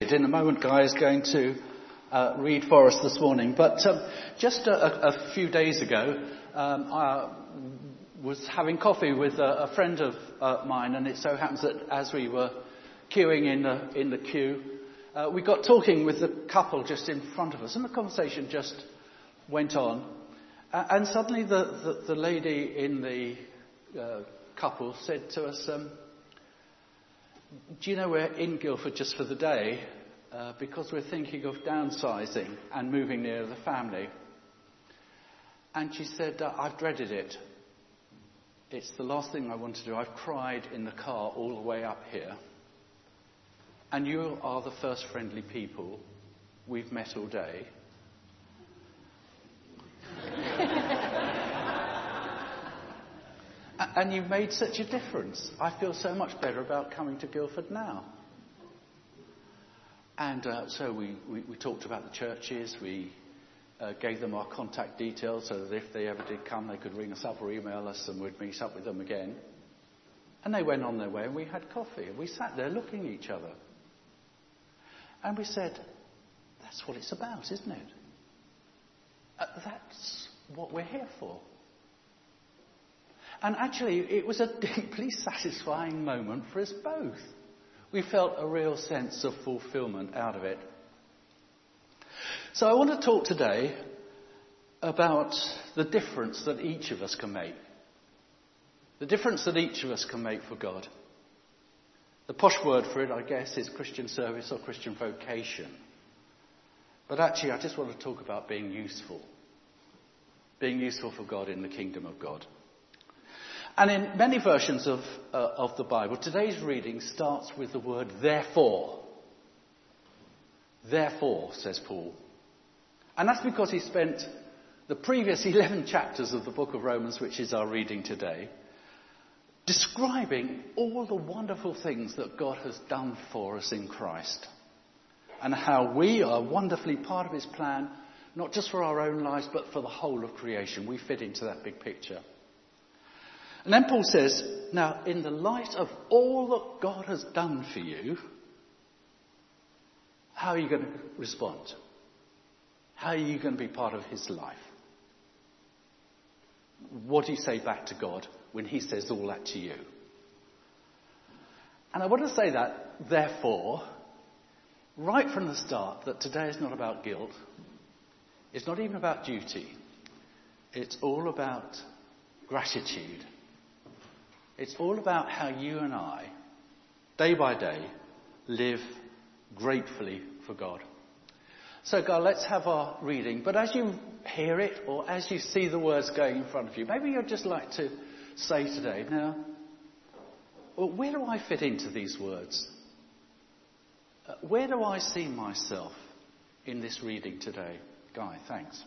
In a moment, Guy is going to uh, read for us this morning. But um, just a, a, few days ago, um, I was having coffee with a, a friend of uh, mine, and it so happens that as we were queuing in the, in the queue, uh, we got talking with the couple just in front of us, and the conversation just went on. and suddenly, the, the, the, lady in the uh, couple said to us, um, do you know we're in Guildford just for the day uh, because we're thinking of downsizing and moving near the family? And she said, uh, I've dreaded it. It's the last thing I want to do. I've cried in the car all the way up here. And you are the first friendly people we've met all day. And you've made such a difference. I feel so much better about coming to Guildford now. And uh, so we, we, we, talked about the churches. We uh, gave them our contact details so that if they ever did come, they could ring us up or email us and we'd meet up with them again. And they went on their way and we had coffee. And we sat there looking at each other. And we said, that's what it's about, isn't it? Uh, that's what we're here for. And actually, it was a deeply satisfying moment for us both. We felt a real sense of fulfillment out of it. So I want to talk today about the difference that each of us can make. The difference that each of us can make for God. The posh word for it, I guess, is Christian service or Christian vocation. But actually, I just want to talk about being useful. Being useful for God in the kingdom of God. And in many versions of, uh, of the Bible, today's reading starts with the word therefore. Therefore, says Paul. And that's because he spent the previous 11 chapters of the book of Romans, which is our reading today, describing all the wonderful things that God has done for us in Christ. And how we are wonderfully part of his plan, not just for our own lives, but for the whole of creation. We fit into that big picture. And then Paul says, now, in the light of all that God has done for you, how are you going to respond? How are you going to be part of his life? What do you say back to God when he says all that to you? And I want to say that, therefore, right from the start, that today is not about guilt. It's not even about duty. It's all about gratitude it's all about how you and I, day by day, live gratefully for God. So, Guy, let's have our reading. But as you hear it, or as you see the words going in front of you, maybe you'd just like to say today, now, where do I fit into these words? Uh, where do I see myself in this reading today? Guy, thanks.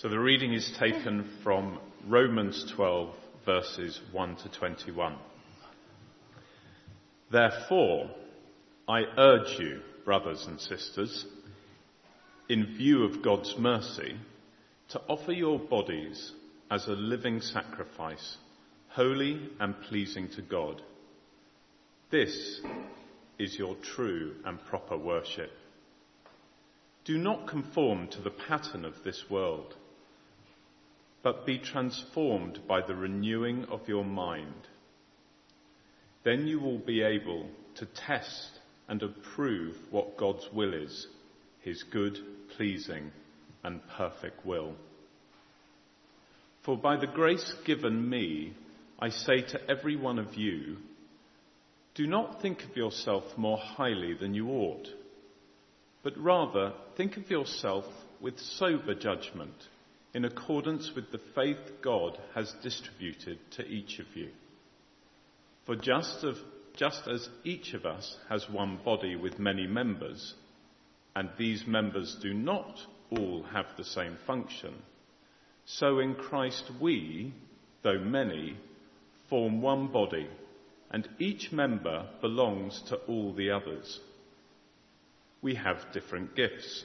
So the reading is taken from Romans 12, verses 1 to 21. Therefore, I urge you, brothers and sisters, in view of God's mercy, to offer your bodies as a living sacrifice, holy and pleasing to God. This is your true and proper worship. Do not conform to the pattern of this world but be transformed by the renewing of your mind. Then you will be able to test and approve what God's will is, his good, pleasing, and perfect will. For by the grace given me, I say to every one of you, do not think of yourself more highly than you ought, but rather think of yourself with sober judgment in accordance with the faith God has distributed to each of you. For just, of, just as each of us has one body with many members, and these members do not all have the same function, so in Christ we, though many, form one body, and each member belongs to all the others. We have different gifts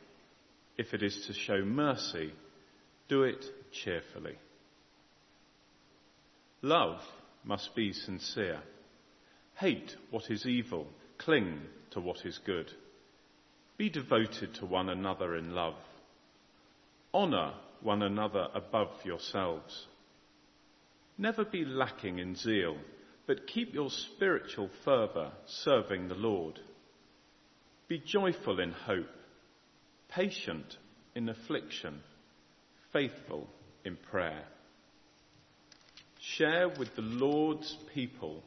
If it is to show mercy, do it cheerfully. Love must be sincere. Hate what is evil, cling to what is good. Be devoted to one another in love. Honour one another above yourselves. Never be lacking in zeal, but keep your spiritual fervour serving the Lord. Be joyful in hope, patient in affliction, faithful in prayer. Share with the Lord's people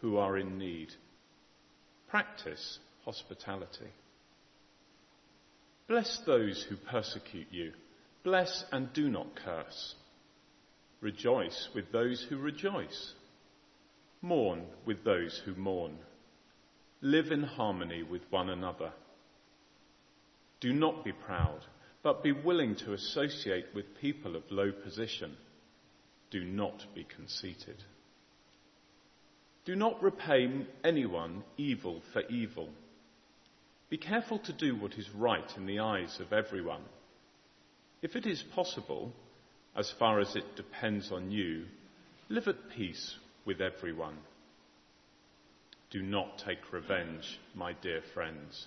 who are in need. Practice hospitality. Bless those who persecute you. Bless and do not curse. Rejoice with those who rejoice. Mourn with those who mourn. Live in harmony with one another. Do not be proud, but be willing to associate with people of low position. Do not be conceited. Do not repay anyone evil for evil. Be careful to do what is right in the eyes of everyone. If it is possible, as far as it depends on you, live at peace with everyone. Do not take revenge, my dear friends,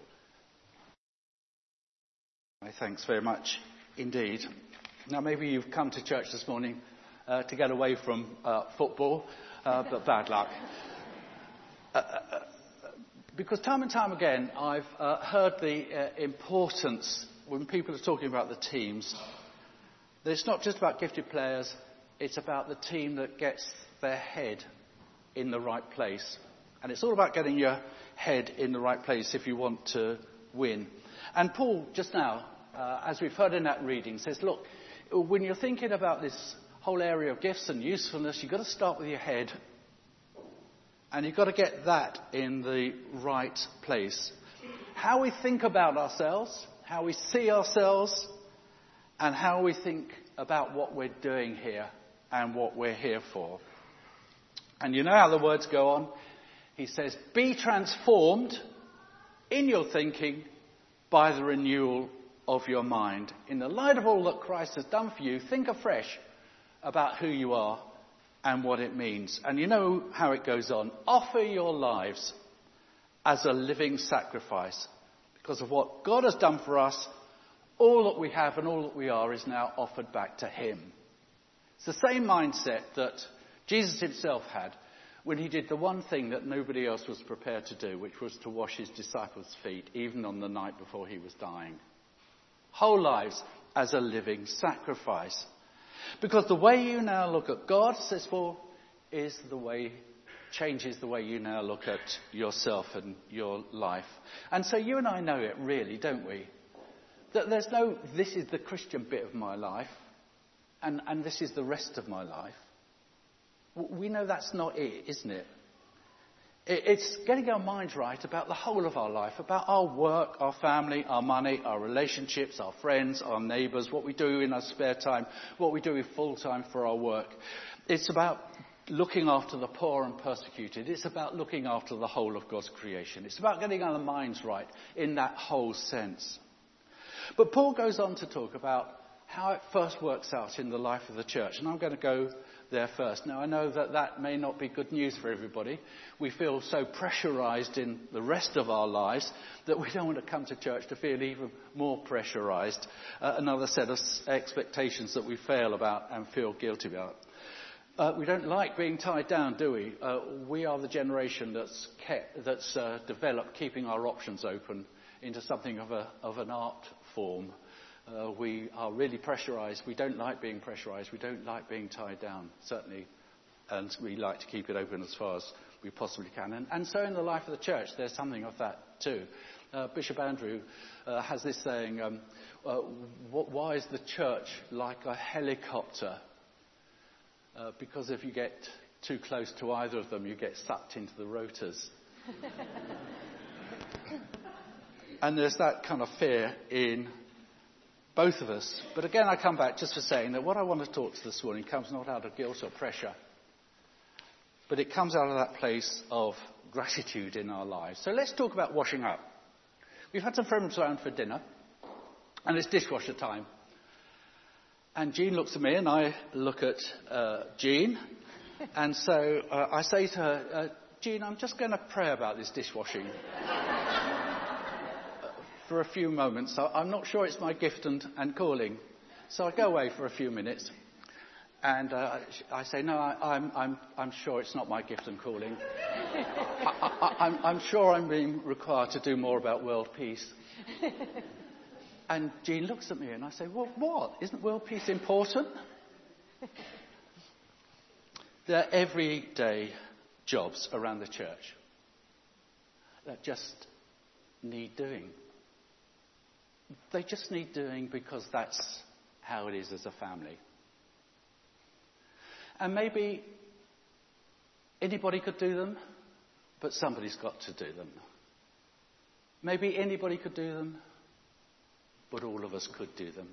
Thanks very much indeed. Now, maybe you've come to church this morning uh, to get away from uh, football, uh, but bad luck. Uh, uh, because time and time again, I've uh, heard the importance when people are talking about the teams that it's not just about gifted players, it's about the team that gets their head in the right place. And it's all about getting your head in the right place if you want to win. And Paul, just now, uh, as we've heard in that reading, says, look, when you're thinking about this whole area of gifts and usefulness, you've got to start with your head. And you've got to get that in the right place. How we think about ourselves, how we see ourselves, and how we think about what we're doing here and what we're here for. And you know how the words go on? He says, Be transformed in your thinking by the renewal of your mind. In the light of all that Christ has done for you, think afresh about who you are and what it means. And you know how it goes on. Offer your lives as a living sacrifice because of what God has done for us. All that we have and all that we are is now offered back to Him. It's the same mindset that Jesus himself had when he did the one thing that nobody else was prepared to do, which was to wash his disciples' feet, even on the night before he was dying. Whole lives as a living sacrifice. Because the way you now look at God, says Paul, is the way, changes the way you now look at yourself and your life. And so you and I know it really, don't we? That there's no, this is the Christian bit of my life, and, and this is the rest of my life. We know that's not it, isn't it? It's getting our minds right about the whole of our life, about our work, our family, our money, our relationships, our friends, our neighbours, what we do in our spare time, what we do in full time for our work. It's about looking after the poor and persecuted. It's about looking after the whole of God's creation. It's about getting our minds right in that whole sense. But Paul goes on to talk about how it first works out in the life of the church. And I'm going to go there first. Now, I know that that may not be good news for everybody. We feel so pressurized in the rest of our lives that we don't want to come to church to feel even more pressurized. Uh, another set of expectations that we fail about and feel guilty about. Uh, we don't like being tied down, do we? Uh, we are the generation that's, kept, that's uh, developed keeping our options open into something of, a, of an art form. Uh, we are really pressurized. We don't like being pressurized. We don't like being tied down, certainly. And we like to keep it open as far as we possibly can. And, and so in the life of the church, there's something of that too. Uh, Bishop Andrew uh, has this saying, um, uh, why is the church like a helicopter? Uh, because if you get too close to either of them, you get sucked into the rotors. and there's that kind of fear in both of us. But again, I come back just for saying that what I want to talk to this morning comes not out of guilt or pressure, but it comes out of that place of gratitude in our lives. So let's talk about washing up. We've had some friends around for dinner, and it's dishwasher time. And Jean looks at me, and I look at uh, Jean. and so uh, I say to her, uh, Jean, I'm just going to pray about this dishwashing for a few moments. I'm not sure it's my gift and, and calling. So I go away for a few minutes. And uh, I say, no, I, am I'm, I'm, I'm sure it's not my gift and calling. I, am sure I'm being required to do more about world peace. And Jean looks at me and I say, well, what? Isn't world peace important? there are everyday jobs around the church that just need doing. They just need doing because that's how it is as a family. And maybe anybody could do them, but somebody's got to do them. Maybe anybody could do them, but all of us could do them.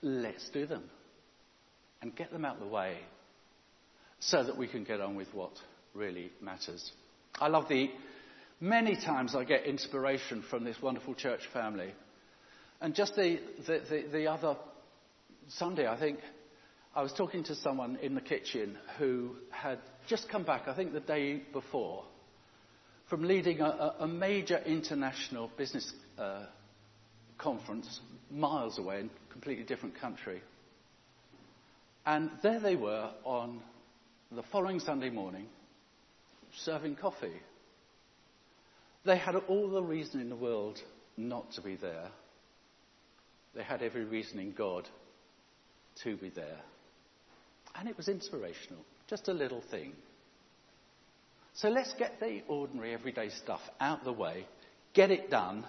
Let's do them and get them out of the way so that we can get on with what really matters. I love the many times I get inspiration from this wonderful church family. And just the, the, the, the other Sunday, I think, I was talking to someone in the kitchen who had just come back, I think the day before, from leading a, a major international business uh, conference miles away in a completely different country. And there they were on the following Sunday morning serving coffee. They had all the reason in the world not to be there. They had every reason in God to be there. And it was inspirational. Just a little thing. So let's get the ordinary, everyday stuff out of the way, get it done,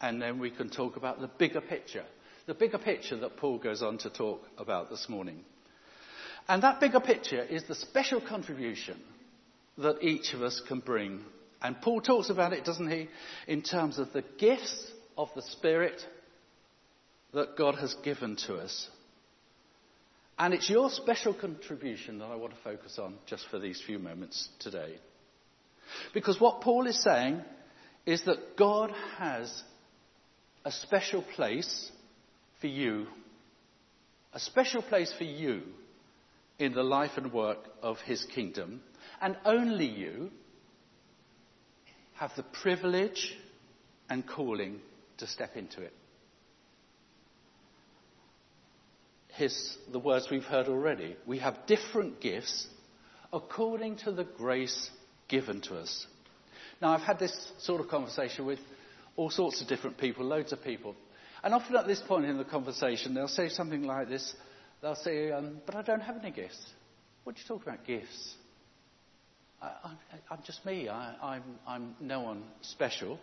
and then we can talk about the bigger picture. The bigger picture that Paul goes on to talk about this morning. And that bigger picture is the special contribution that each of us can bring. And Paul talks about it, doesn't he, in terms of the gifts of the Spirit that God has given to us. And it's your special contribution that I want to focus on just for these few moments today. Because what Paul is saying is that God has a special place for you, a special place for you in the life and work of his kingdom, and only you have the privilege and calling to step into it. his, the words we've heard already. We have different gifts according to the grace given to us. Now, I've had this sort of conversation with all sorts of different people, loads of people. And often at this point in the conversation, they'll say something like this. They'll say, um, But I don't have any gifts. What do you talk about gifts? I, am just me. I, am no one special.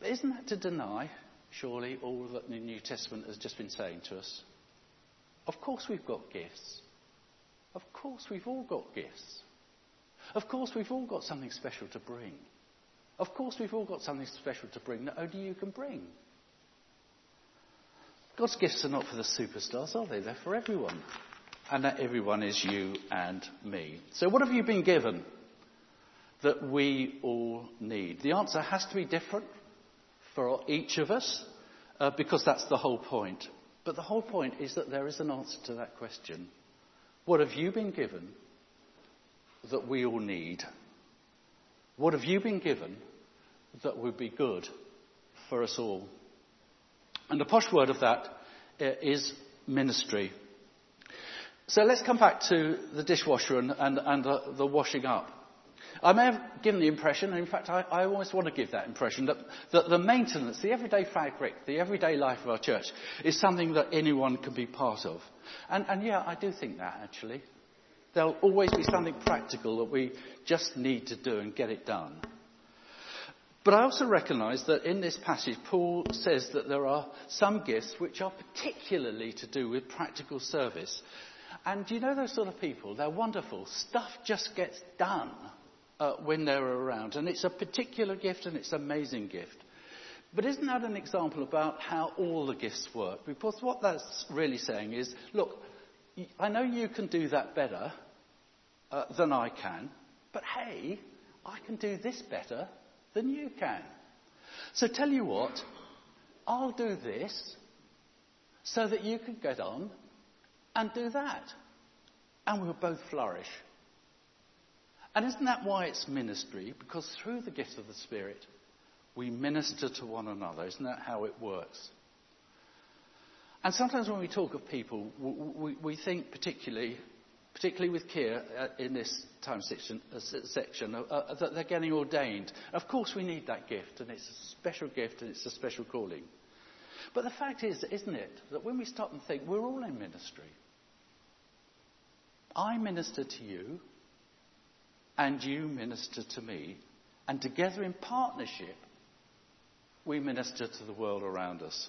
But isn't that to deny surely, all that the New Testament has just been saying to us. Of course, we've got gifts. Of course, we've all got gifts. Of course, we've all got something special to bring. Of course, we've all got something special to bring that only you can bring. God's gifts are not for the superstars, are they? They're for everyone. And that everyone is you and me. So, what have you been given that we all need? The answer has to be different for each of us, uh, because that's the whole point. But the whole point is that there is an answer to that question. What have you been given that we all need? What have you been given that would be good for us all? And the posh word of that uh, ministry. So let's come back to the dishwasher and, and, and the, the washing up. I may have given the impression, and in fact I, I always want to give that impression, that, that the maintenance, the everyday fabric, the everyday life of our church is something that anyone can be part of. And, and yeah, I do think that actually. There'll always be something practical that we just need to do and get it done. But I also recognise that in this passage, Paul says that there are some gifts which are particularly to do with practical service. And you know those sort of people? They're wonderful. Stuff just gets done uh, when they're around. And it's a particular gift and it's an amazing gift. But isn't that an example about how all the gifts work? Because what that's really saying is, look, I know you can do that better uh, than I can, but hey, I can do this better than you can. So tell you what, I'll do this so that you can get on and do that. And we'll both flourish. And isn't that why it's ministry? Because through the gift of the Spirit, we minister to one another. Isn't that how it works? And sometimes when we talk of people, we, we think particularly, particularly with Keir uh, in this time section, uh, section uh, uh, that they're getting ordained. Of course, we need that gift, and it's a special gift, and it's a special calling. But the fact is, isn't it, that when we stop and think, we're all in ministry. I minister to you, and you minister to me, and together in partnership, we minister to the world around us.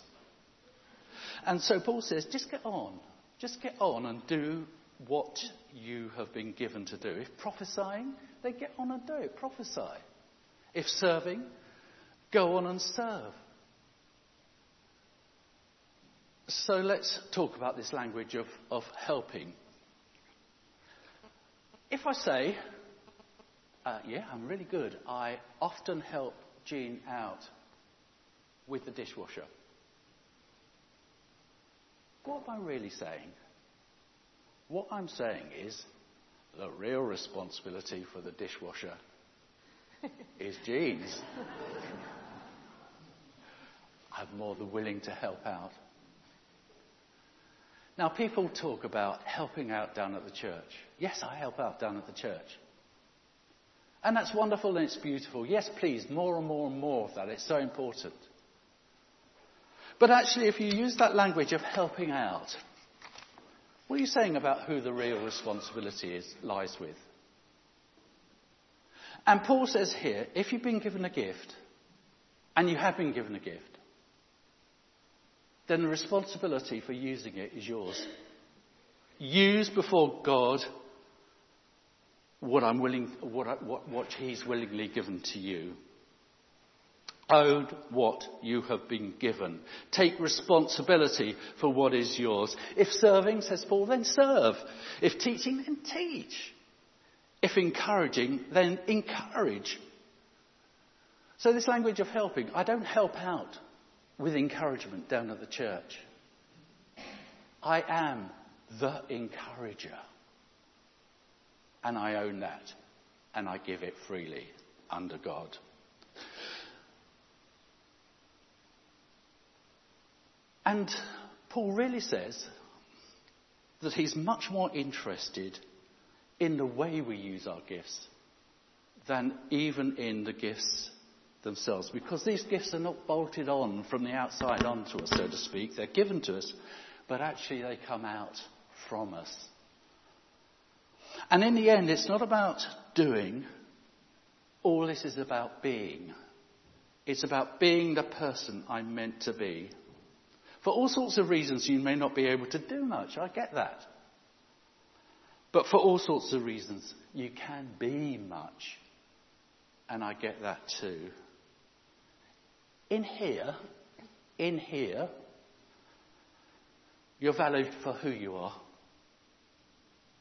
And so Paul says, just get on. Just get on and do what you have been given to do. If prophesying, then get on and do it. Prophesy. If serving, go on and serve. So let's talk about this language of, of helping. If I say, uh, yeah, I'm really good. I often help Jean out with the dishwasher. What am I really saying? What I'm saying is the real responsibility for the dishwasher is Jean's. I'm more than willing to help out. Now, people talk about helping out down at the church. Yes, I help out down at the church. And that's wonderful and it's beautiful. Yes, please, more and more and more of that. It's so important. But actually, if you use that language of helping out, what are you saying about who the real responsibility is, lies with? And Paul says here, if you've been given a gift, and you have been given a gift, then the responsibility for using it is yours. Use before God what I'm willing, what, what, what He's willingly given to you. Own what you have been given. Take responsibility for what is yours. If serving, says Paul, then serve. If teaching, then teach. If encouraging, then encourage. So this language of helping, I don't help out with encouragement down at the church. I am the encourager. And I own that. And I give it freely under God. And Paul really says that he's much more interested in the way we use our gifts than even in the gifts themselves. Because these gifts are not bolted on from the outside onto us, so to speak. They're given to us, but actually they come out from us. And in the end, it's not about doing. All this is about being. It's about being the person I'm meant to be. For all sorts of reasons, you may not be able to do much. I get that. But for all sorts of reasons, you can be much. And I get that too. In here, in here, you're valued for who you are,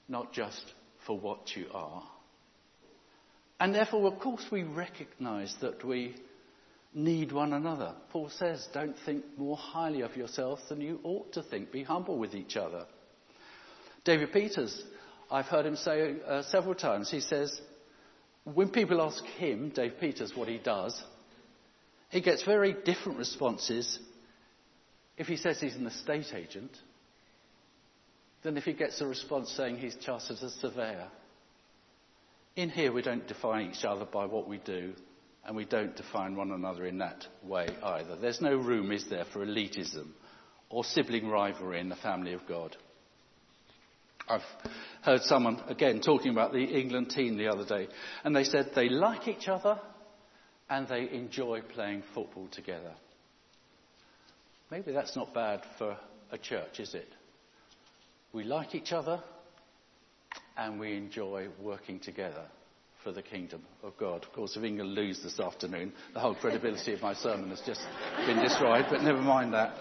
not just for what you are. And therefore, of course, we recognize that we need one another. Paul says, don't think more highly of yourself than you ought to think. Be humble with each other. David Peters, I've heard him say uh, several times, he says, when people ask him, Dave Peters, what he does, he gets very different responses if he says he's an estate agent than if he gets a response saying he's chartered as a surveyor. In here, we don't define each other by what we do, and we don't define one another in that way either. There's no room, is there, for elitism or sibling rivalry in the family of God. I've heard someone, again, talking about the England team the other day, and they said they like each other and they enjoy playing football together. Maybe that's not bad for a church, is it? We like each other and we enjoy working together for the kingdom of God. Of course, if England lose this afternoon, the whole credibility of my sermon has just been destroyed, but never mind that.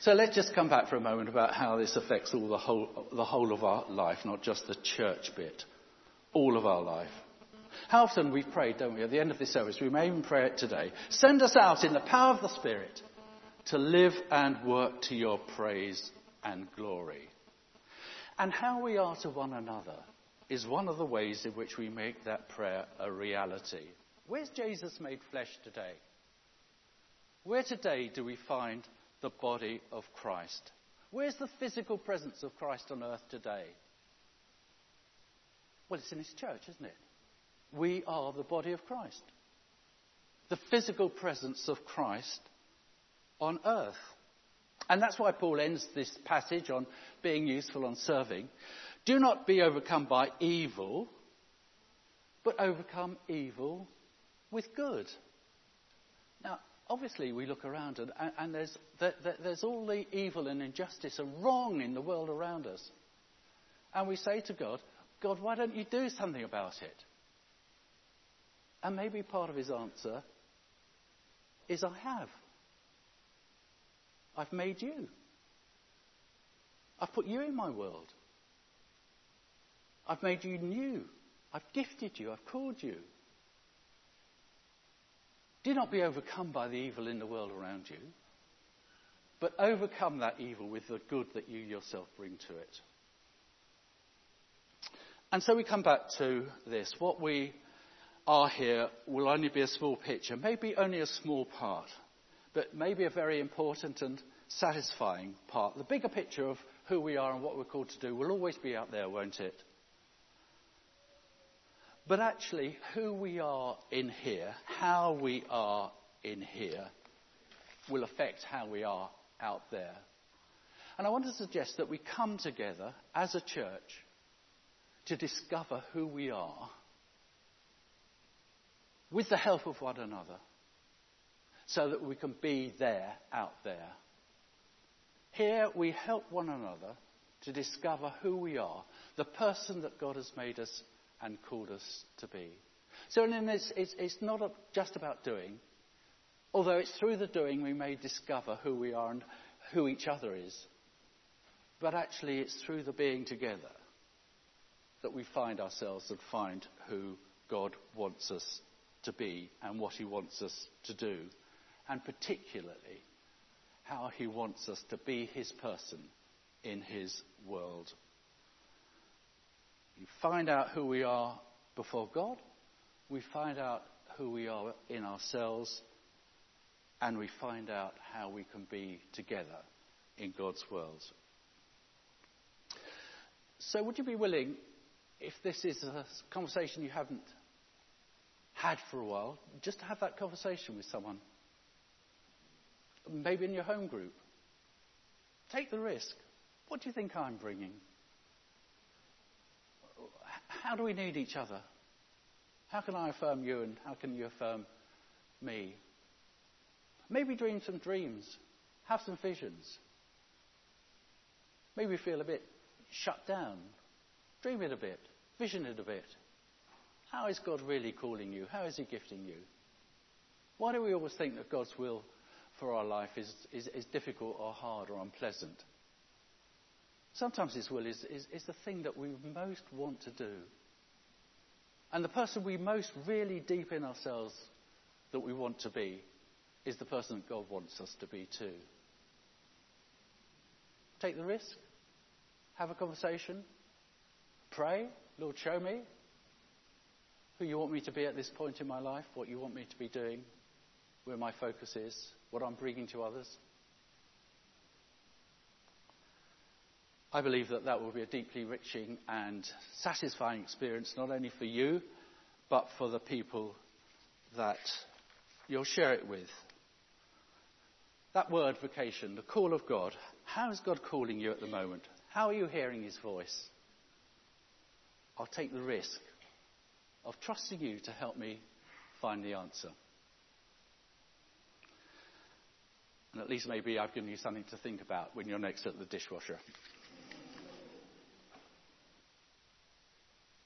So let's just come back for a moment about how this affects all the whole, the whole of our life, not just the church bit. All of our life. How often we've prayed, don't we, at the end of this service, we may even pray it today. Send us out in the power of the Spirit to live and work to your praise and glory. And how we are to one another is one of the ways in which we make that prayer a reality. Where's Jesus made flesh today? Where today do we find the body of Christ? Where's the physical presence of Christ on earth today? Well, it's in his church, isn't it? We are the body of Christ. The physical presence of Christ on earth. And that's why Paul ends this passage on being useful on serving. Do not be overcome by evil, but overcome evil with good. Now, obviously, we look around and, and there's, there, there's all the evil and injustice and wrong in the world around us. And we say to God, God, why don't you do something about it? And maybe part of his answer is, I have. I've made you. I've put you in my world. I've made you new. I've gifted you. I've called you. Do not be overcome by the evil in the world around you, but overcome that evil with the good that you yourself bring to it. And so we come back to this. What we are here will only be a small picture, maybe only a small part but maybe a very important and satisfying part. The bigger picture of who we are and what we're called to do will always be out there, won't it? But actually, who we are in here, how we are in here, will affect how we are out there. And I want to suggest that we come together as a church to discover who we are with the help of one another so that we can be there out there. Here we help one another to discover who we are, the person that God has made us and called us to be. So in this, it's, it's not just about doing, although it's through the doing we may discover who we are and who each other is. But actually, it's through the being together that we find ourselves and find who God wants us to be and what He wants us to do and particularly how he wants us to be his person in his world. We find out who we are before God, we find out who we are in ourselves, and we find out how we can be together in God's world. So, would you be willing, if this is a conversation you haven't had for a while, just to have that conversation with someone? maybe in your home group. Take the risk. What do you think I'm bringing? How do we need each other? How can I affirm you and how can you affirm me? Maybe dream some dreams, have some visions. Maybe feel a bit shut down. Dream it a bit, vision it a bit. How is God really calling you? How is He gifting you? Why do we always think that God's will for our life is, is, is difficult or hard or unpleasant. Sometimes His will is, is, is the thing that we most want to do. And the person we most really deep in ourselves that we want to be is the person that God wants us to be too. Take the risk. Have a conversation. Pray. Lord, show me who you want me to be at this point in my life, what you want me to be doing, where my focus is what I'm bringing to others. I believe that that will be a deeply enriching and satisfying experience, not only for you, but for the people that you'll share it with. That word, vocation, the call of God. How is God calling you at the moment? How are you hearing His voice? I'll take the risk of trusting you to help me find the answer. And at least maybe I've given you something to think about when you're next at the dishwasher.